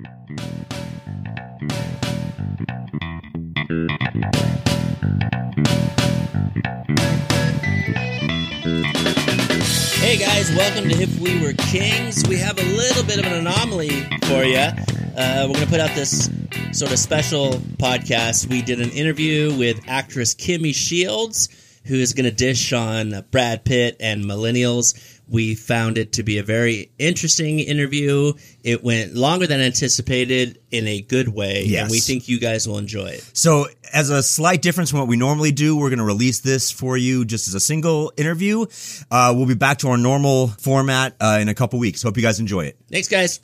Hey guys, welcome to If We Were Kings. We have a little bit of an anomaly for you. Uh, we're going to put out this sort of special podcast. We did an interview with actress Kimmy Shields, who is going to dish on Brad Pitt and millennials. We found it to be a very interesting interview. It went longer than anticipated in a good way, Yes. and we think you guys will enjoy it. So, as a slight difference from what we normally do, we're going to release this for you just as a single interview. Uh, we'll be back to our normal format uh, in a couple weeks. Hope you guys enjoy it. Thanks, guys.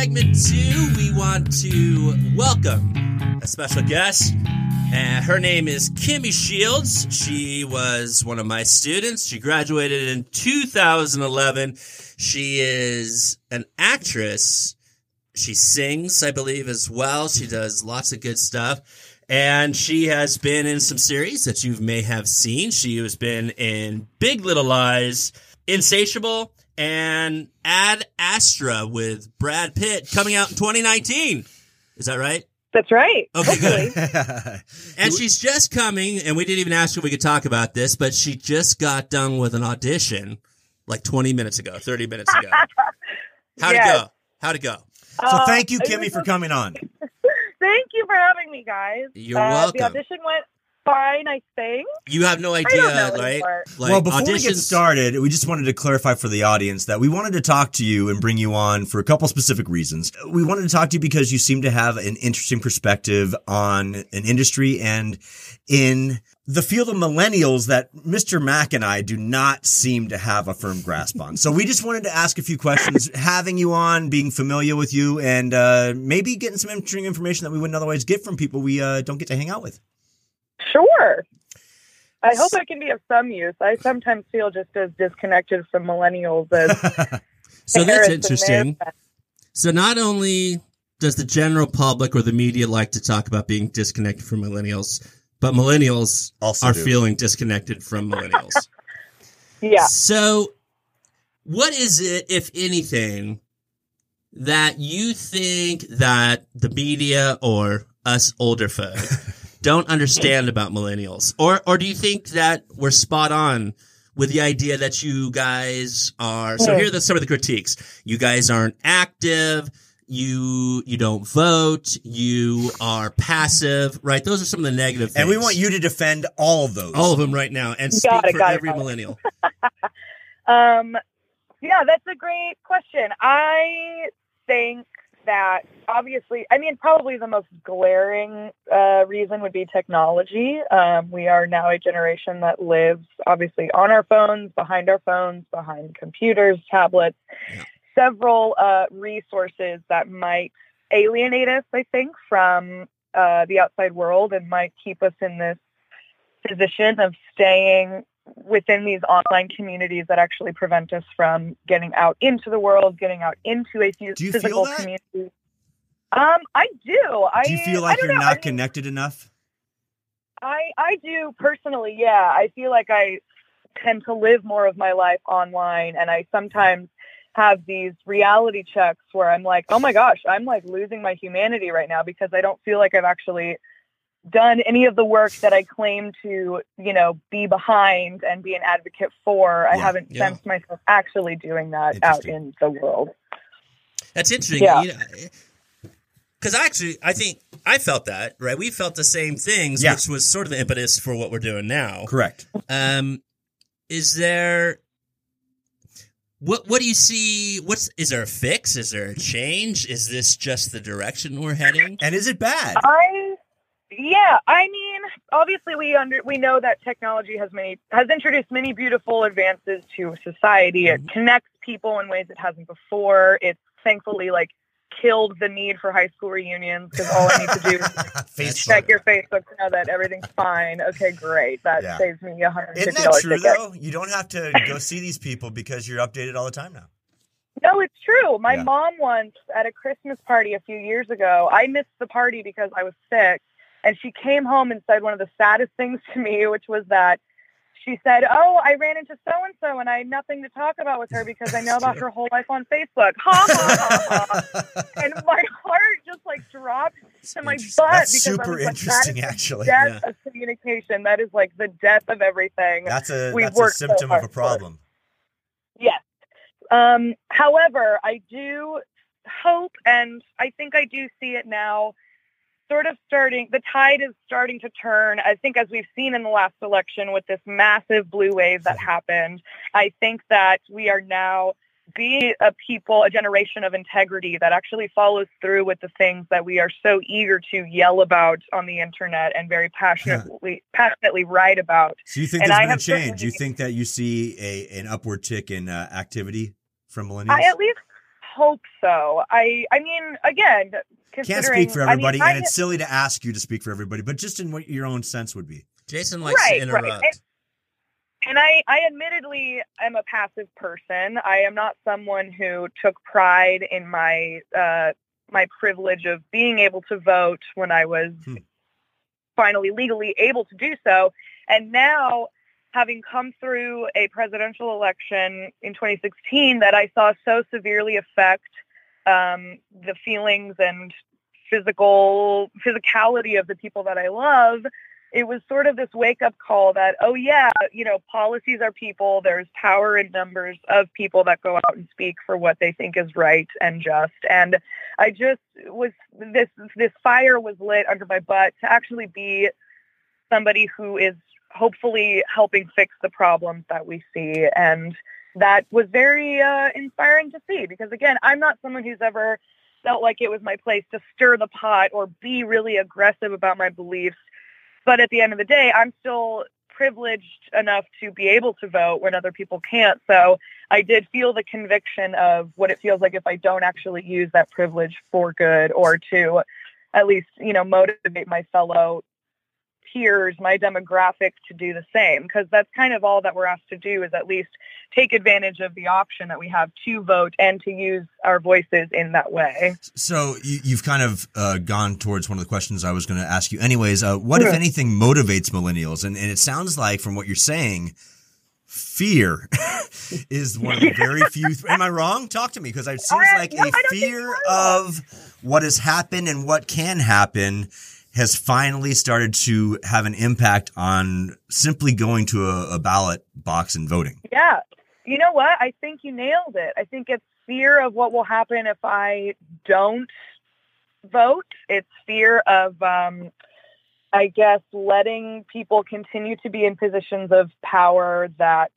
Segment two, we want to welcome a special guest. And her name is Kimmy Shields. She was one of my students. She graduated in 2011. She is an actress. She sings, I believe, as well. She does lots of good stuff. And she has been in some series that you may have seen. She has been in Big Little Lies, Insatiable, and Ad Astra with Brad Pitt coming out in 2019. Is that right? That's right. Okay, good. And she's just coming, and we didn't even ask if we could talk about this, but she just got done with an audition like 20 minutes ago, 30 minutes ago. How'd it go? How'd it go? So, Uh, thank you, Kimmy, for coming on. Thank you for having me, guys. You're Uh, welcome. The audition went fine, I think. You have no idea, right? Like well, before we get started, we just wanted to clarify for the audience that we wanted to talk to you and bring you on for a couple specific reasons. We wanted to talk to you because you seem to have an interesting perspective on an industry and in the field of millennials that Mr. Mack and I do not seem to have a firm grasp on. So we just wanted to ask a few questions, having you on, being familiar with you, and uh, maybe getting some interesting information that we wouldn't otherwise get from people we uh, don't get to hang out with. Sure. I hope I can be of some use. I sometimes feel just as disconnected from millennials as So that's parents and their interesting. So not only does the general public or the media like to talk about being disconnected from millennials, but millennials Also are do. feeling disconnected from millennials. Yeah. So, what is it, if anything, that you think that the media or us older folk don't understand about millennials, or or do you think that we're spot on? With the idea that you guys are, so here are the, some of the critiques. You guys aren't active. You you don't vote. You are passive. Right? Those are some of the negative. things. And we want you to defend all of those. all of them right now and speak it, for every it. millennial. Um, yeah, that's a great question. I think that obviously, I mean, probably the most glaring uh, reason would be technology. Um, we are now a generation that lives obviously on our phones, behind our phones, behind computers, tablets, Yeah. several uh, resources that might alienate us, I think, from uh, the outside world and might keep us in this position of staying within these online communities that actually prevent us from getting out into the world, getting out into a Do you feel physical community. Um, I do. I Do you feel like you're know. I not mean, connected enough? I I do personally. Yeah, I feel like I tend to live more of my life online, and I sometimes have these reality checks where I'm like, oh my gosh, I'm like losing my humanity right now because I don't feel like I've actually done any of the work that I claim to, you know, be behind and be an advocate for. I Yeah, haven't yeah. sensed myself actually doing that out in the world. That's interesting. Yeah. Because actually, I think I felt that, right? We felt the same things, Yeah. which was sort of the impetus for what we're doing now. Correct. Um, is there. What what do you see? What's is there a fix? Is there a change? Is this just the direction we're heading? And is it bad? I yeah, I mean, obviously we under we know that technology has many has introduced many beautiful advances to society. It mm-hmm. connects people in ways it hasn't before. It's thankfully like killed the need for high school reunions because all I need to do is Facebook. check your Facebook to know that everything's fine. Okay, great. That Yeah. saves me a hundred Isn't that true ticket. though? You don't have to go see these people because you're updated all the time now. No, it's true. My Yeah. mom once at a Christmas party a few years ago, I missed the party because I was sick, and she came home and said one of the saddest things to me, which was that she said, "Oh, I ran into so and so, and I had nothing to talk about with her because I know about her whole life on Facebook." Ha ha ha ha! And my heart just like dropped to my butt That's because I super was like, interesting, that is actually. the death Yeah. of communication. That is like the death of everything. That's a We've that's a worked so symptom of a for problem. Yes. Um, however, I do hope, and I think I do see it now, sort of starting, the tide is starting to turn. I think, as we've seen in the last election with this massive blue wave that happened, I think that we are now being a people, a generation of integrity that actually follows through with the things that we are so eager to yell about on the internet and very passionately, passionately write about. So you think And there's I been a change? You think that you see a an upward tick in uh, activity from millennials? I at least hope so. I I mean, again, Can't speak for I mean, everybody, I- and it's silly to ask you to speak for everybody, but just in what your own sense would be. Jason likes Right, to right. interrupt. And- and I, I admittedly am a passive person. I am not someone who took pride in my uh, my privilege of being able to vote when I was Hmm. finally legally able to do so. And now, having come through a presidential election in 2016 that I saw so severely affect um, the feelings and physical physicality of the people that I love, it was sort of this wake up call that, oh, yeah, you know, policies are people. There's power in numbers of people that go out and speak for what they think is right and just. And I just was this this fire was lit under my butt to actually be somebody who is hopefully helping fix the problems that we see. And that was very uh, inspiring to see because, again, I'm not someone who's ever felt like it was my place to stir the pot or be really aggressive about my beliefs. But at the end of the day, I'm still privileged enough to be able to vote when other people can't. So I did feel the conviction of what it feels like if I don't actually use that privilege for good or to at least, you know, motivate my fellow peers, my demographic to do the same. Because that's kind of all that we're asked to do is at least take advantage of the option that we have to vote and to use our voices in that way. So you, you've kind of uh, gone towards one of the questions I was going to ask you. Anyways, uh, what if anything motivates millennials? And, and it sounds like from what you're saying, fear is one of the very few. Am I wrong? Talk to me because it seems like no, a fear so. of what has happened and what can happen has finally started to have an impact on simply going to a, a ballot box and voting. Yeah. You know what? I think you nailed it. I think it's fear of what will happen if I don't vote. It's fear of, um, I guess, letting people continue to be in positions of power that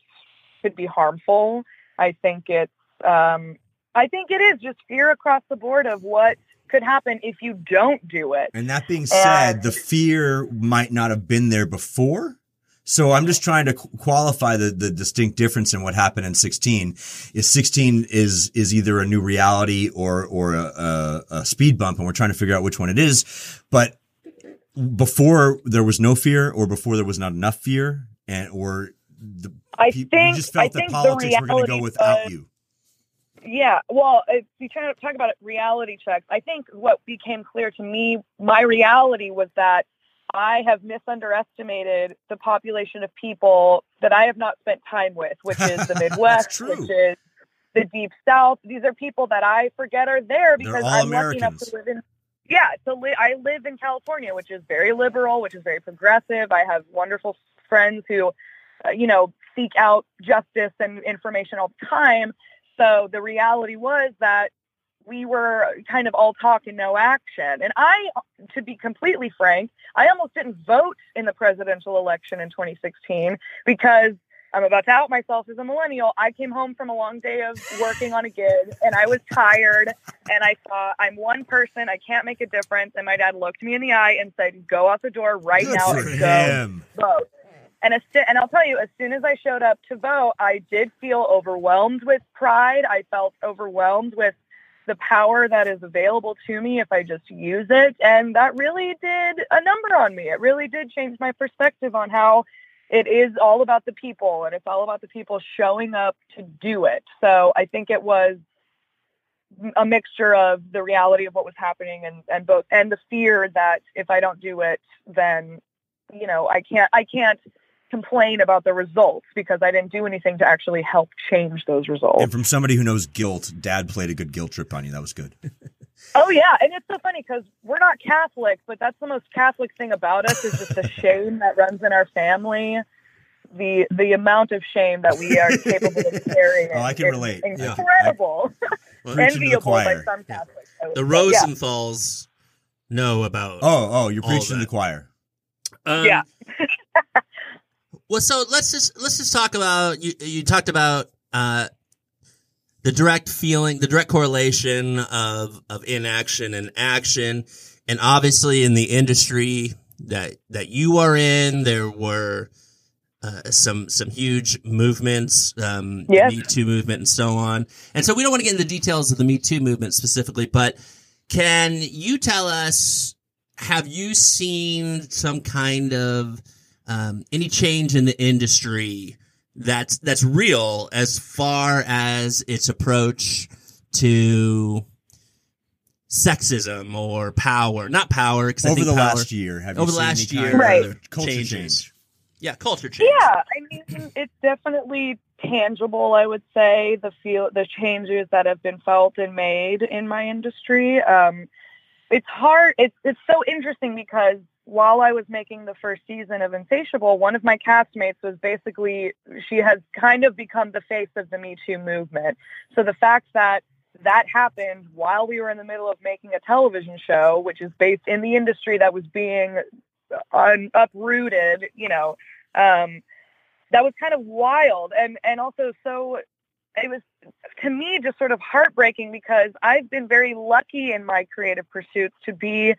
could be harmful. I think it's, um, I think it is just fear across the board of what could happen if you don't do it. And that being said, And- the fear might not have been there before. So I'm just trying to qualify the, the distinct difference in what happened in 16. Is 16 is is either a new reality or or a, a, a speed bump, and we're trying to figure out which one it is. But before there was no fear, or before there was not enough fear, and or the, I think you just I felt that think the politics were going to go without was- you. Yeah, well, if you try to talk about reality checks, I think what became clear to me, my reality was that I have misunderestimated the population of people that I have not spent time with, which is the Midwest, which is the Deep South. These are people that I forget are there because I'm lucky enough to live in. Yeah, to li- I live in California, which is very liberal, which is very progressive. I have wonderful friends who, uh, you know, seek out justice and information all the time. So the reality was that we were kind of all talk and no action. And I, to be completely frank, I almost didn't vote in the presidential election in 2016 because I'm about to out myself as a millennial. I came home from a long day of working on a gig and I was tired and I thought, I'm one person, I can't make a difference. And my dad looked me in the eye and said, Go out the door right Good now and go him. vote. And as, and I'll tell you, as soon as I showed up to vote, I did feel overwhelmed with pride. I felt overwhelmed with the power that is available to me if I just use it. And that really did a number on me. It really did change my perspective on how it is all about the people and it's all about the people showing up to do it. So I think it was a mixture of the reality of what was happening and, and both and the fear that if I don't do it, then you know I can't I can't complain about the results because I didn't do anything to actually help change those results. And from somebody who knows guilt, Dad played a good guilt trip on you. That was good. oh yeah, and it's so funny because we're not Catholic, but that's the most Catholic thing about us is just the shame that runs in our family. The the amount of shame that we are capable of carrying. Oh, I can relate. Incredible. Yeah. Well, Enviable by some Catholics. The Rosenthal's yeah. know about. Oh, oh, you're preaching to the choir. Um, yeah. Well, so let's just let's just talk about you. You talked about uh, the direct feeling, the direct correlation of of inaction and action, and obviously in the industry that that you are in, there were uh, some some huge movements, um, yes. the Me Too movement, and so on. And so we don't want to get into the details of the Me Too movement specifically, but can you tell us? Have you seen some kind of um, any change in the industry that's that's real as far as its approach to sexism or power? Not power, because over the power, last year, have over the last year, right. culture changes. change? Yeah, culture change. Yeah, I mean, it's definitely tangible. I would say the feel the changes that have been felt and made in my industry. Um, it's hard. It's it's so interesting because while I was making the first season of Insatiable, one of my castmates was basically she has kind of become the face of the Me Too movement. So the fact that that happened while we were in the middle of making a television show, which is based in the industry that was being un- uprooted, you know, um, that was kind of wild and and also so it was to me just sort of heartbreaking because I've been very lucky in my creative pursuits to be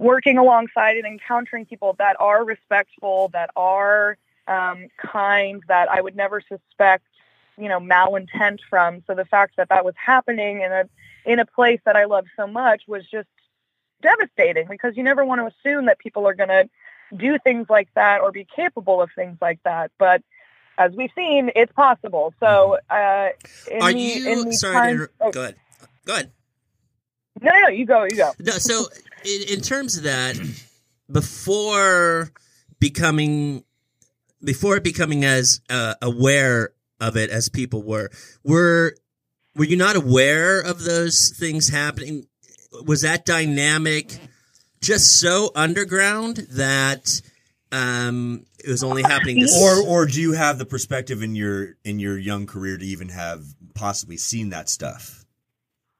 working alongside and encountering people that are respectful, that are um, kind, that I would never suspect, you know, malintent from. So the fact that that was happening in a in a place that I love so much was just devastating because you never want to assume that people are going to do things like that or be capable of things like that. But as we've seen, it's possible. So, uh, are the, you sorry? to, oh. Go ahead. Go ahead. No, no, you go. You go. No, so, in, in terms of that, before becoming, before becoming as uh, aware of it as people were, were were you not aware of those things happening? Was that dynamic? just so underground that um, it was only happening to or or do you have the perspective in your in your young career to even have possibly seen that stuff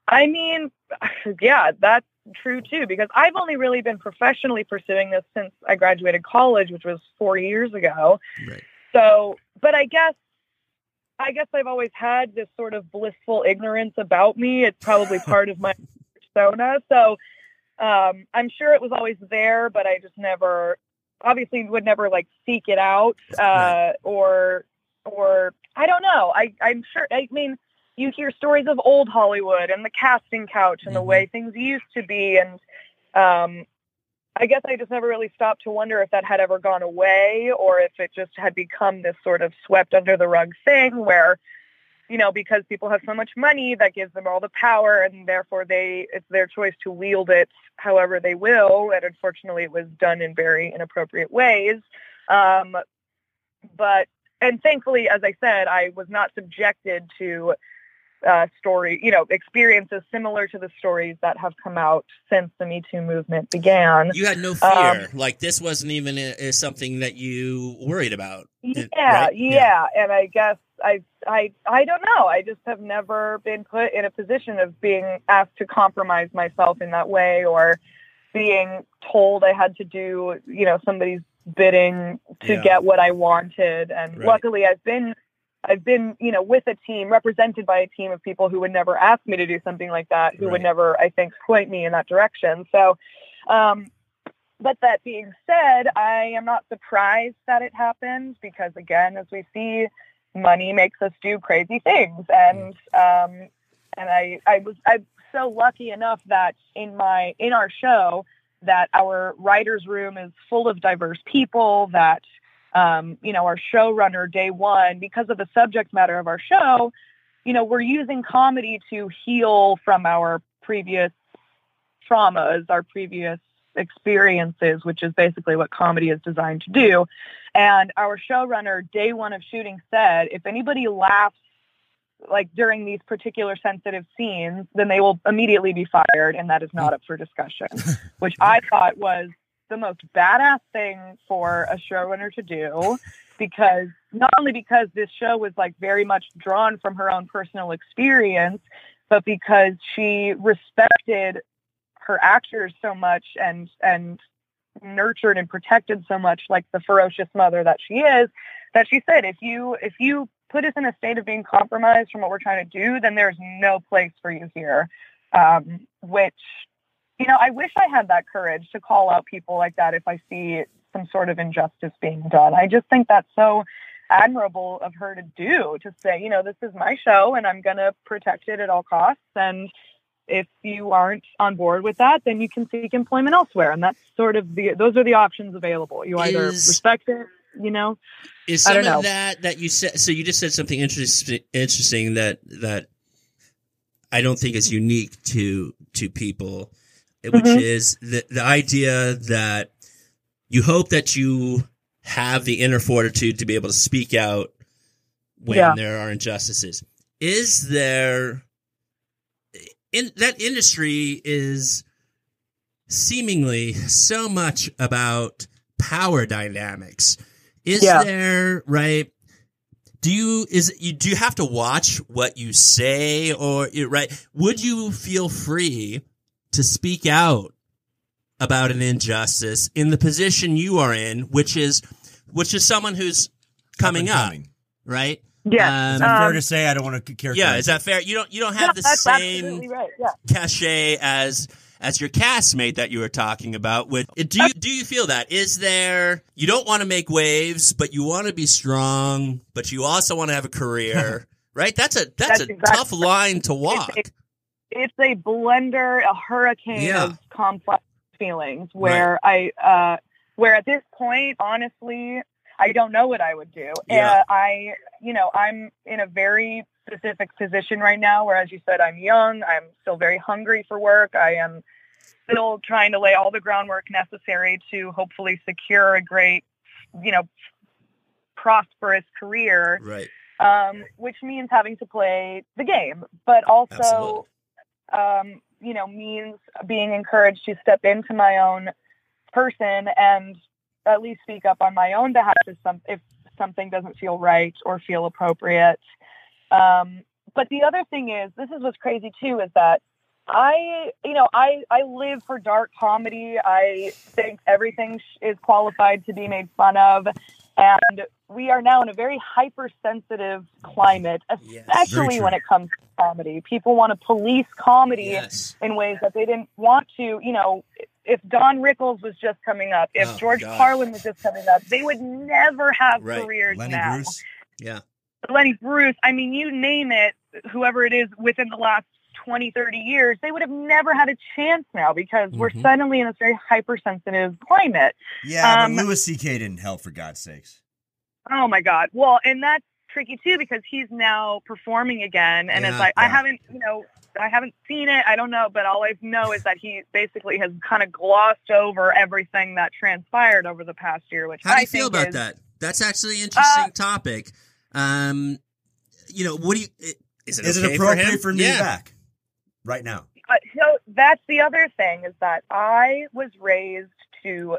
i mean yeah that's true too because i've only really been professionally pursuing this since i graduated college which was four years ago right. so but i guess i guess i've always had this sort of blissful ignorance about me it's probably part of my persona so um, I'm sure it was always there, but I just never, obviously, would never like seek it out, uh, right. or, or I don't know. I, I'm sure. I mean, you hear stories of old Hollywood and the casting couch and mm-hmm. the way things used to be, and um, I guess I just never really stopped to wonder if that had ever gone away or if it just had become this sort of swept under the rug thing where you know, because people have so much money that gives them all the power and therefore they it's their choice to wield it however they will. And unfortunately it was done in very inappropriate ways. Um, but and thankfully, as I said, I was not subjected to uh, story, you know, experiences similar to the stories that have come out since the Me Too movement began. You had no fear, um, like this wasn't even a, a, something that you worried about. Yeah, right? yeah, yeah, and I guess I, I, I don't know. I just have never been put in a position of being asked to compromise myself in that way, or being told I had to do, you know, somebody's bidding to yeah. get what I wanted. And right. luckily, I've been I've been, you know, with a team, represented by a team of people who would never ask me to do something like that, who right. would never, I think, point me in that direction. So, um, but that being said, I am not surprised that it happened because, again, as we see, money makes us do crazy things, and um, and I I was I'm so lucky enough that in my in our show that our writers room is full of diverse people that um, you know our showrunner day one because of the subject matter of our show you know we're using comedy to heal from our previous traumas our previous experiences which is basically what comedy is designed to do and our showrunner day one of shooting said if anybody laughs like during these particular sensitive scenes, then they will immediately be fired, and that is not up for discussion. Which I thought was the most badass thing for a showrunner to do, because not only because this show was like very much drawn from her own personal experience, but because she respected her actors so much and and nurtured and protected so much like the ferocious mother that she is that she said if you if you put us in a state of being compromised from what we're trying to do, then there's no place for you here. Um, which, you know, I wish I had that courage to call out people like that if I see some sort of injustice being done. I just think that's so admirable of her to do to say, you know, this is my show and I'm going to protect it at all costs. And if you aren't on board with that, then you can seek employment elsewhere. And that's sort of the, those are the options available. You either Is- respect it, you know, Is I some don't know. of that that you said? So you just said something interesting, interesting that that I don't think is unique to to people, which Mhm. is the the idea that you hope that you have the inner fortitude to be able to speak out when Yeah. there are injustices. Is there in that industry is seemingly so much about power dynamics. Is Yeah. there right? Do you is you do you have to watch what you say or right? Would you feel free to speak out about an injustice in the position you are in, which is which is someone who's coming Up coming. right? yeah. Is Um, that fair Um, to say? I don't want to characterize. Yeah, is that fair? You don't you don't have Yeah, the same right. Yeah. cachet as as your castmate that you were talking about. With do you do you feel that is there? You don't want to make waves, but you want to be strong, but you also want to have a career, right? That's a that's, That's a exactly tough line to walk. It's, it's a blender, a hurricane Yeah. of complex feelings where I, uh, where at this point, honestly, I don't know what I would do. Yeah. Uh, I, you know, I'm in a very specific position right now where, as you said, I'm young. I'm still very hungry for work. I am still trying to lay all the groundwork necessary to hopefully secure a great, you know, prosperous career right. um, which means having to play the game, but also, um, you know, means being encouraged to step into my own person and at least speak up on my own behalf if, some, if something doesn't feel right or feel appropriate. Um, but the other thing is, this is what's crazy too, is that I, you know, I, I live for dark comedy. I think everything is qualified to be made fun of. And we are now in a very hypersensitive climate, Yes. especially Very when it comes to comedy. People want to police comedy Yes. in ways that they didn't want to. You know, if Don Rickles was just coming up, if Oh, George God. Carlin was just coming up, they would never have Right. careers Lenny now. Bruce. Yeah. Lenny Bruce, I mean, you name it, whoever it is within the last 20, 30 years, they would have never had a chance now because we're Mhm. suddenly in this very hypersensitive climate. Yeah, Um, but Louis C.K. didn't help for God's sakes. Oh my God. Well, and that's tricky too because he's now performing again. And Yeah, it's like, I haven't, you know, I haven't seen it. I don't know. But all I know is that he basically has kind of glossed over everything that transpired over the past year, which How do I you feel about is, that? That's actually an interesting Uh, topic. Um, you know, what do you? Is it Is okay it appropriate for, him? for, me yeah. back right now? But so that's the other thing is that I was raised to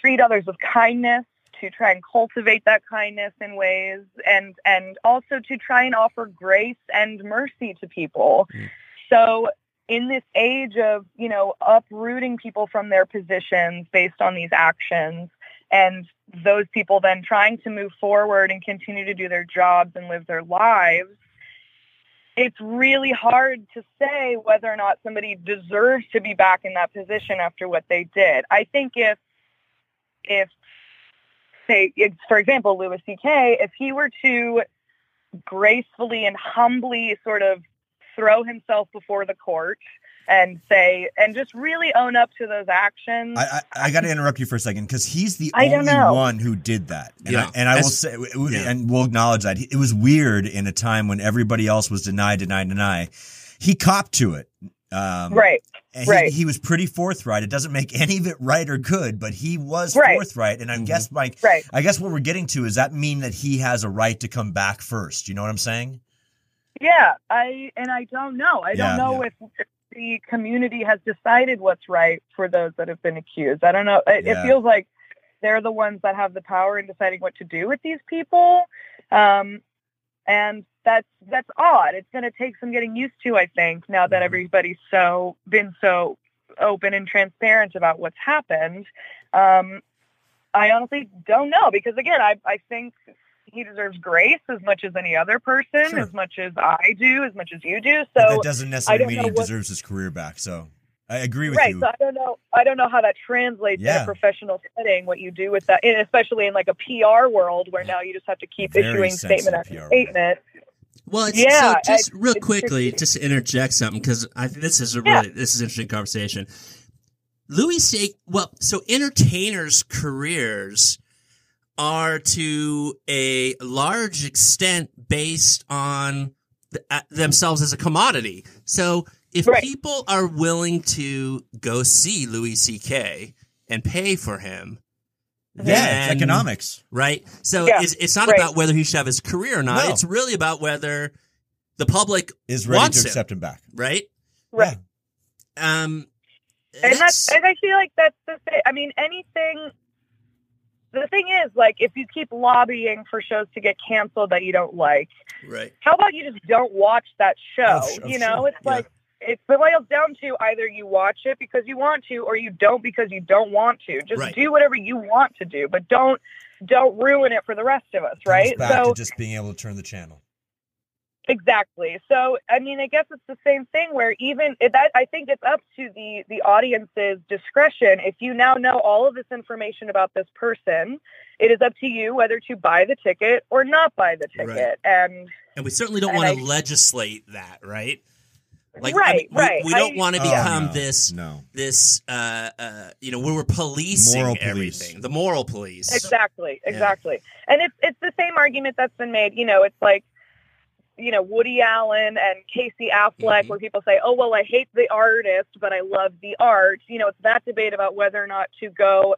treat others with kindness, to try and cultivate that kindness in ways, and and also to try and offer grace and mercy to people. Mm. So in this age of you know uprooting people from their positions based on these actions and those people then trying to move forward and continue to do their jobs and live their lives it's really hard to say whether or not somebody deserves to be back in that position after what they did. I think if, if say, for example, Louis C.K., if he were to gracefully and humbly sort of throw himself before the court and say and just really own up to those actions. I, I, I got to interrupt you for a second because he's the I only one who did that. And Yeah. I, and I will say, w- w- yeah. and we'll acknowledge that it was weird in a time when everybody else was deny, deny, deny. He copped to it. Um, right. And he, right. he was pretty forthright. It doesn't make any of it right or good, but he was Right. forthright. And I Mhm. guess, Mike, Right. I guess what we're getting to is that mean that he has a right to come back first. You know what I'm saying? Yeah, I and I don't know. I Yeah, don't know if the community has decided what's right for those that have been accused. I don't know. It, Yeah. it feels like they're the ones that have the power in deciding what to do with these people, um, and that's that's odd. It's going to take some getting used to, I think, now that Mhm. everybody's so been so open and transparent about what's happened. Um, I honestly don't know because again, I I think he deserves grace as much as any other person, Sure. as much as I do, as much as you do. But So that doesn't necessarily mean he what- deserves his career back. So I agree with right. you. Right. So I don't know. I don't know how that translates in Yeah. a professional setting. What you do with that, and especially in like a PR world where now you just have to keep Very issuing statement after PR world. Well, it's, Yeah, so just I- real quickly, just to interject something because I think this is a Yeah. really this is an interesting conversation. Louis C. Well, so entertainers' careers are to a large extent based on uh, themselves as a commodity. So if Right. people are willing to go see Louis C.K. and pay for him, yeah, then- it's economics. right? So Yeah, it's, it's not right. about whether he should have his career or not. No. It's really about whether the public, Is ready Wants to him. accept him back. right? Right. Um, and that's, that's and I feel like that's the thing. I mean, anything. The thing is, like, if you keep lobbying for shows to get canceled that you don't like, right. how about you just don't watch that show? Oh, sh- oh, you know, sure. it's like it boils down to either you watch it because you want to, or you don't because you don't want to. Just Right. do whatever you want to do, but don't don't ruin it for the rest of us, right? Back So to just being able to turn the channel. Exactly. So, I mean, I guess it's the same thing where even it- that I think it's up to the the audience's discretion. If you now know all of this information about this person, it is up to you whether to buy the ticket or not buy the ticket. Right. And And we certainly don't want to legislate that, right? I right, mean, we, right. We don't want to Oh, become no, this No. this uh, uh, you know where we're policing Moral police. everything, the moral police. Exactly, Yeah. exactly. And it's it's the same argument that's been made. You know, it's like you know Woody Allen and Casey Affleck, Mhm. where people say, "Oh, well, I hate the artist, but I love the art." You know, it's that debate about whether or not to go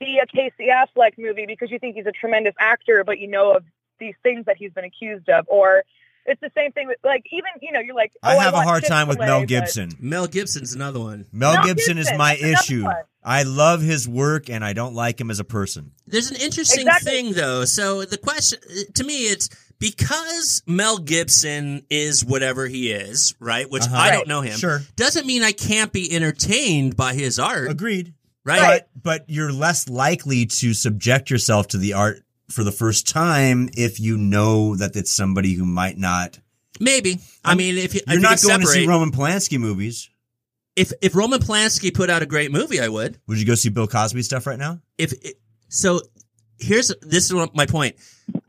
see a Casey Affleck movie because you think he's a tremendous actor, but you know of these things that he's been accused of, or it's the same thing with like even you know you're like, I oh, have a hard time with Chick-fil-A, Mel but- Gibson. Mel Gibson's another one. Mel, Mel Gibson, is my issue. one. I love his work and I don't like him as a person. There's an interesting Exactly. thing though. So the question to me, it's because Mel Gibson is whatever he is, right? Which Uh-huh. I don't know him. Sure. Doesn't mean I can't be entertained by his art, Agreed. right? Right. But but you're less likely to subject yourself to the art for the first time if you know that it's somebody who might not. Maybe. I mean, if you, You're if not you going to see Roman Polanski movies. if if Roman Polanski put out a great movie, I would. Would you go see Bill Cosby stuff right now? If so, here's this is my point.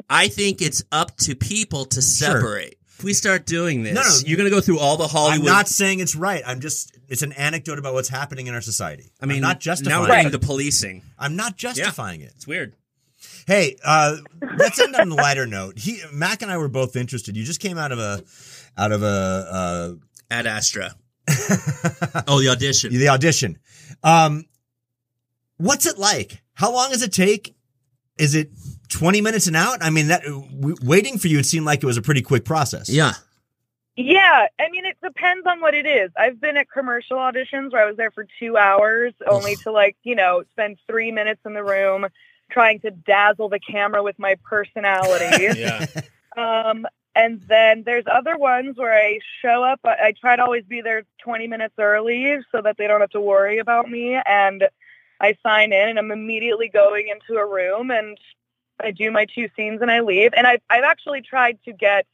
I think it's up to people to separate. If we start doing this, No, no. you're going to go through all the Hollywood. I'm not saying it's right. I'm just it's an anecdote about what's happening in our society. I mean, I'm not now justifying. we're it. getting the policing. I'm not justifying it. It's weird. Hey, uh, let's end on a lighter note. He, Mac and I were both interested. You just came out of a, out of a, Ad Astra. uh, Oh, the audition. the audition. Um, what's it like? How long does it take? Is it 20 minutes and out? I mean, that w- waiting for you, it seemed like it was a pretty quick process. Yeah. Yeah, I mean, it depends on what it is. I've been at commercial auditions where I was there for two hours, only to like, you know, spend three minutes in the room trying to dazzle the camera with my personality. Yeah. um, and then there's other ones where I show up. I, I try to always be there 20 minutes early so that they don't have to worry about me. And I sign in and I'm immediately going into a room and I do my two scenes and I leave. And I've, I've actually tried to get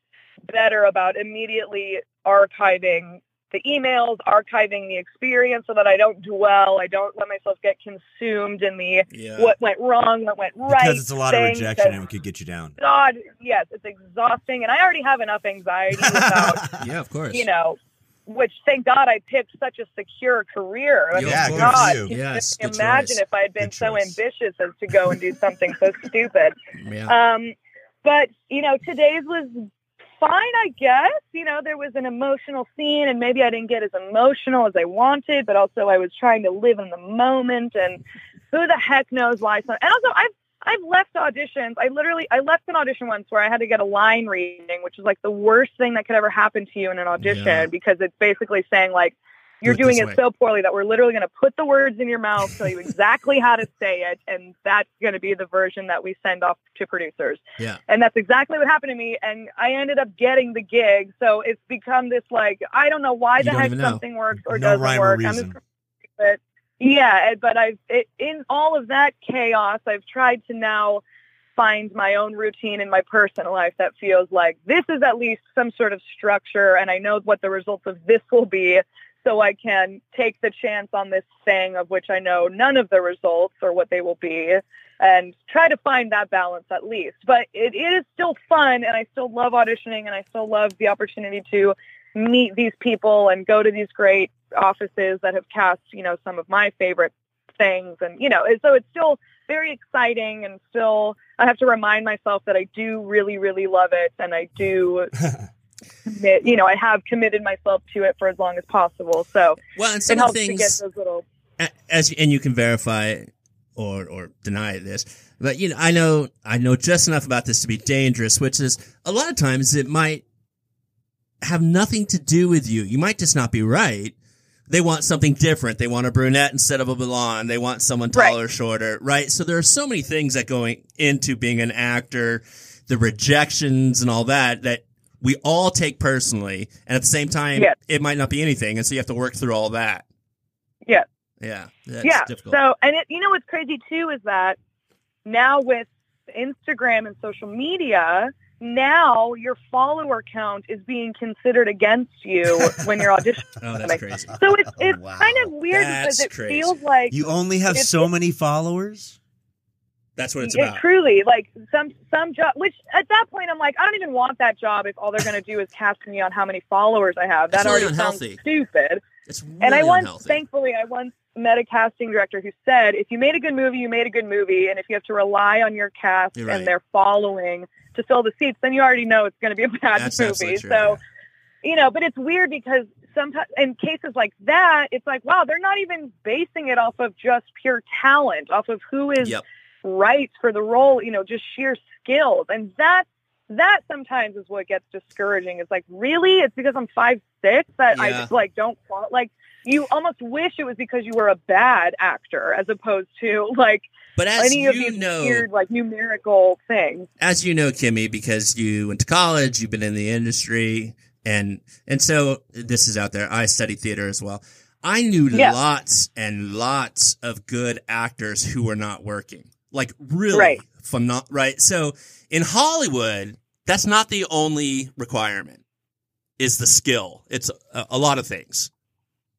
better about immediately archiving the emails, archiving the experience so that I don't dwell, I don't let myself get consumed in the Yeah. what went wrong, what went right. because it's a lot of rejection and it could get you down. God, yes, it's exhausting, and I already have enough anxiety without, Yeah, of course. you know, which thank God I picked such a secure career. I mean, Yeah, God, you. Yes, imagine choice. if I had been so ambitious as to go and do something so stupid. Yeah. Um, but you know, today's was fine, I guess. You know, there was an emotional scene, and maybe I didn't get as emotional as I wanted, but also I was trying to live in the moment. And who the heck knows why? Some, and also, I've I've left auditions. I literally I left an audition once where I had to get a line reading, which is like the worst thing that could ever happen to you in an audition Yeah. because it's basically saying like. You're Do it doing it way. so poorly that we're literally going to put the words in your mouth, tell you exactly how to say it, and that's going to be the version that we send off to producers. Yeah. And that's exactly what happened to me. And I ended up getting the gig. So it's become this like, I don't know why You the heck something works or No doesn't work. I'm just, yeah, eh, but I've, it, in all of that chaos, I've tried to now find my own routine in my personal life that feels like this is at least some sort of structure and I know what the results of this will be so I can take the chance on this thing of which I know none of the results or what they will be and try to find that balance at least. But it, it is still fun and I still love auditioning and I still love the opportunity to meet these people and go to these great offices that have cast, you know, some of my favorite things and you know, so it's still very exciting and still I have to remind myself that I do really really love it and I do commit, you know, I have committed myself to it for as long as possible. So Well, and some of helps the to get things those little as and you can verify or or deny this but you know i know i know just enough about this to be dangerous which is a lot of times it might have nothing to do with you. You might just not be right. They want something different. They want a brunette instead of a blonde. They want someone taller or shorter right? So there are so many things that going into being an actor the rejections and all that that we all take personally and at the same time Yes. it might not be anything and so you have to work through all that Yeah. yeah that's yeah. difficult So, and it, you know what's crazy too is that now with Instagram and social media, now your follower count is being considered against you when you're auditioning. Oh, that's crazy. So it's it's Oh, wow. kind of weird That's because it crazy. feels like You only have so many followers? That's what it's Yeah, about. truly like some some job which at that point i'm like i don't even want that job if all they're going to do is cast me on how many followers i have that It's really already unhealthy. sounds stupid It's really and i once unhealthy. thankfully i once met a casting director who said if you made a good movie you made a good movie and if you have to rely on your cast You're right. and their following to fill the seats then you already know it's going to be a bad That's movie true. so you know but it's weird because sometimes in cases like that it's like wow they're not even basing it off of just pure talent off of who is Yep. Right for the role, you know, just sheer skills. And that that sometimes is what gets discouraging. It's like, really? It's because I'm five six that Yeah. I just like don't want like you almost wish it was because you were a bad actor as opposed to like But as any of you these know, weird like numerical things. as you know, Kimmy, because you went to college, you've been in the industry, and and so this is out there. I studied theater as well. I knew Yeah. lots and lots of good actors who were not working, like really Right. phenom- Right. So in Hollywood, that's not the only requirement. Is the skill? It's a, a lot of things.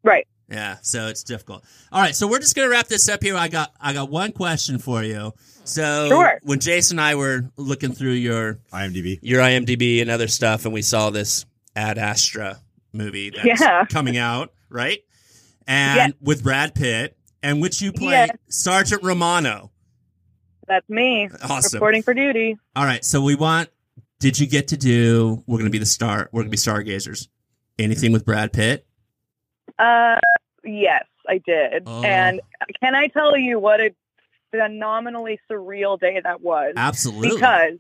Right. Yeah, so it's difficult. All right, so we're just gonna wrap this up here. I got I got one question for you. So Sure. when Jason and I were looking through your IMDb. your IMDb and other stuff, and we saw this Ad Astra movie that's Yeah. coming out, right? And Yes. with Brad Pitt, and which you play Yes. Sergeant Romano. That's me Awesome. reporting for duty. All right, so we want. Did you get to do? We're gonna be the star. We're gonna be stargazers. Anything with Brad Pitt? Uh yes, I did. Oh. And can I tell you what a phenomenally surreal day that was? Absolutely. because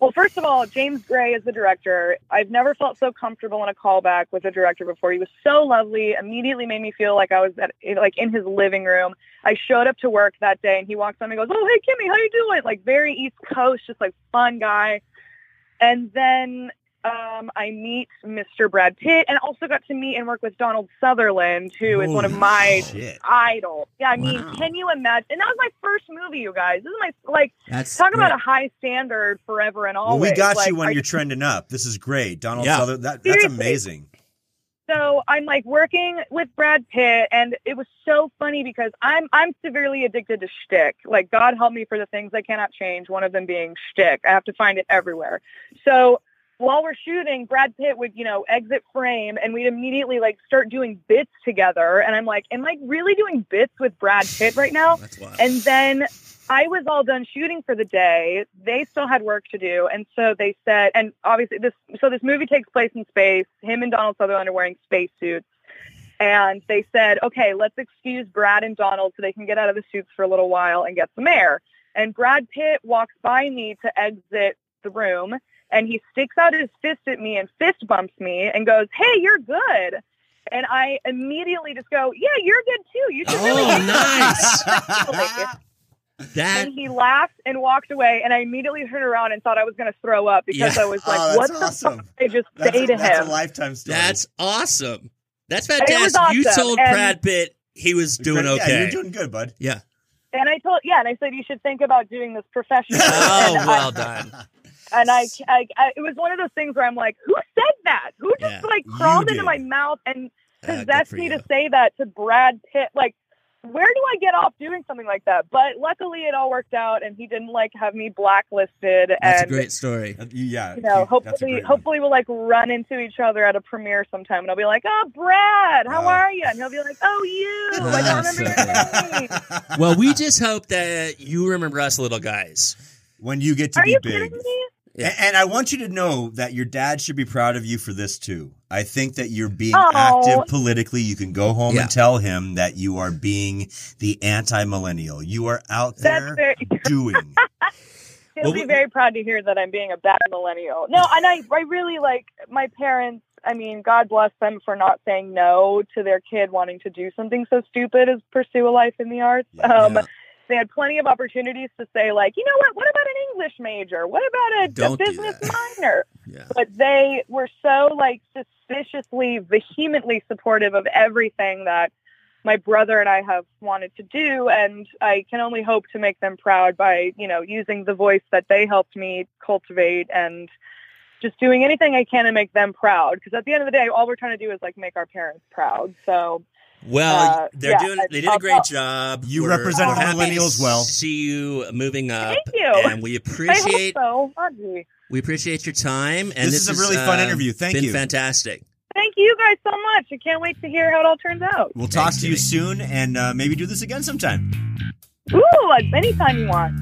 well first of all james gray is the director. I've never felt so comfortable in a callback with a director before. He was so lovely immediately made me feel like i was at like in his living room. I showed up to work that day and he walks on me and goes oh hey kimmy how you doing? Like very east coast just like fun guy. And then um, I meet Mr. Brad Pitt and also got to meet and work with Donald Sutherland, who is one of my shit. idols. Yeah, I mean, can you imagine? And that was my first movie, you guys. This is my like That's talk great. about a high standard forever and Well, we got Like, you when are you're trending up. This is great. Donald Yeah. Sutherland. That, that's amazing. so I'm like working with Brad Pitt, and it was so funny because I'm I'm severely addicted to shtick. Like God help me for the things I cannot change. One of them being shtick. I have to find it everywhere. So while we're shooting, Brad Pitt would you know exit frame, and we'd immediately like start doing bits together. And I'm like, am I really doing bits with Brad Pitt right now? And then I was all done shooting for the day. They still had work to do. And so they said, and obviously this, so this movie takes place in space. Him and Donald Sutherland are wearing spacesuits. And they said, okay, let's excuse Brad and Donald so they can get out of the suits for a little while and get some air. And Brad Pitt walks by me to exit the room and he sticks out his fist at me and fist bumps me and goes, hey, you're good. And I immediately just go, yeah, you're good too. You should really Oh, get nice. That and he laughed and walked away, and I immediately turned around and thought I was going to throw up because Yeah. I was like, Oh, "What that's the awesome. fuck I just That's, say a, to that's him?" a lifetime story. that's awesome. That's was fantastic. You told and- Brad Pitt he was doing Yeah, okay. you're doing good, bud. yeah. and I told, yeah, and I said you should think about doing this professionally. Oh, and well I, done. And I, I, I, it was one of those things where I'm like, "Who said that? Who just Yeah, like crawled into my mouth and Uh, possessed for me you. to say that to Brad Pitt?" Like. Where do I get off doing something like that? But luckily, it all worked out, and he didn't like have me blacklisted. That's a great story. Uh, Yeah. you know, that's a hopefully, one. hopefully we'll like run into each other at a premiere sometime, and I'll be like, "Oh, Brad, how Oh. are you?" And he'll be like, "Oh, you, I don't That's remember your name." Well, we just hope that you remember us little guys. when you get to Are be you big. Kidding me? Yeah. And I want you to know that your dad should be proud of you for this too. I think that you're being Oh. active politically. You can go home Yeah. and tell him that you are being the anti-millennial. You are out there very. doing. He'll Well, be we- very proud to hear that I'm being a bad millennial. No, and I, I really like my parents. I mean, God bless them for not saying no to their kid wanting to do something so stupid as pursue a life in the arts. Yeah. um, Yeah. They had plenty of opportunities to say, like, you know what? What about an English major? What about a, a Don't business minor? Yeah. but they were so like suspiciously vehemently supportive of everything that my brother and I have wanted to do and I can only hope to make them proud by, you know, using the voice that they helped me cultivate and just doing anything I can to make them proud because at the end of the day all we're trying to do is like make our parents proud. So Well, Uh, they're yeah, doing. They did I'll- a great job. You We're- represented we're millennials well. See you moving up. Thank you. And we I appreciate hope so. Audrey. we appreciate your time. And This is a really fun uh, interview. Thank been you. fantastic. Thank you guys so much. I can't wait to hear how it all turns out. We'll talk Thanks, to you Jimmy. soon and uh, maybe do this again sometime. Ooh, anytime you want.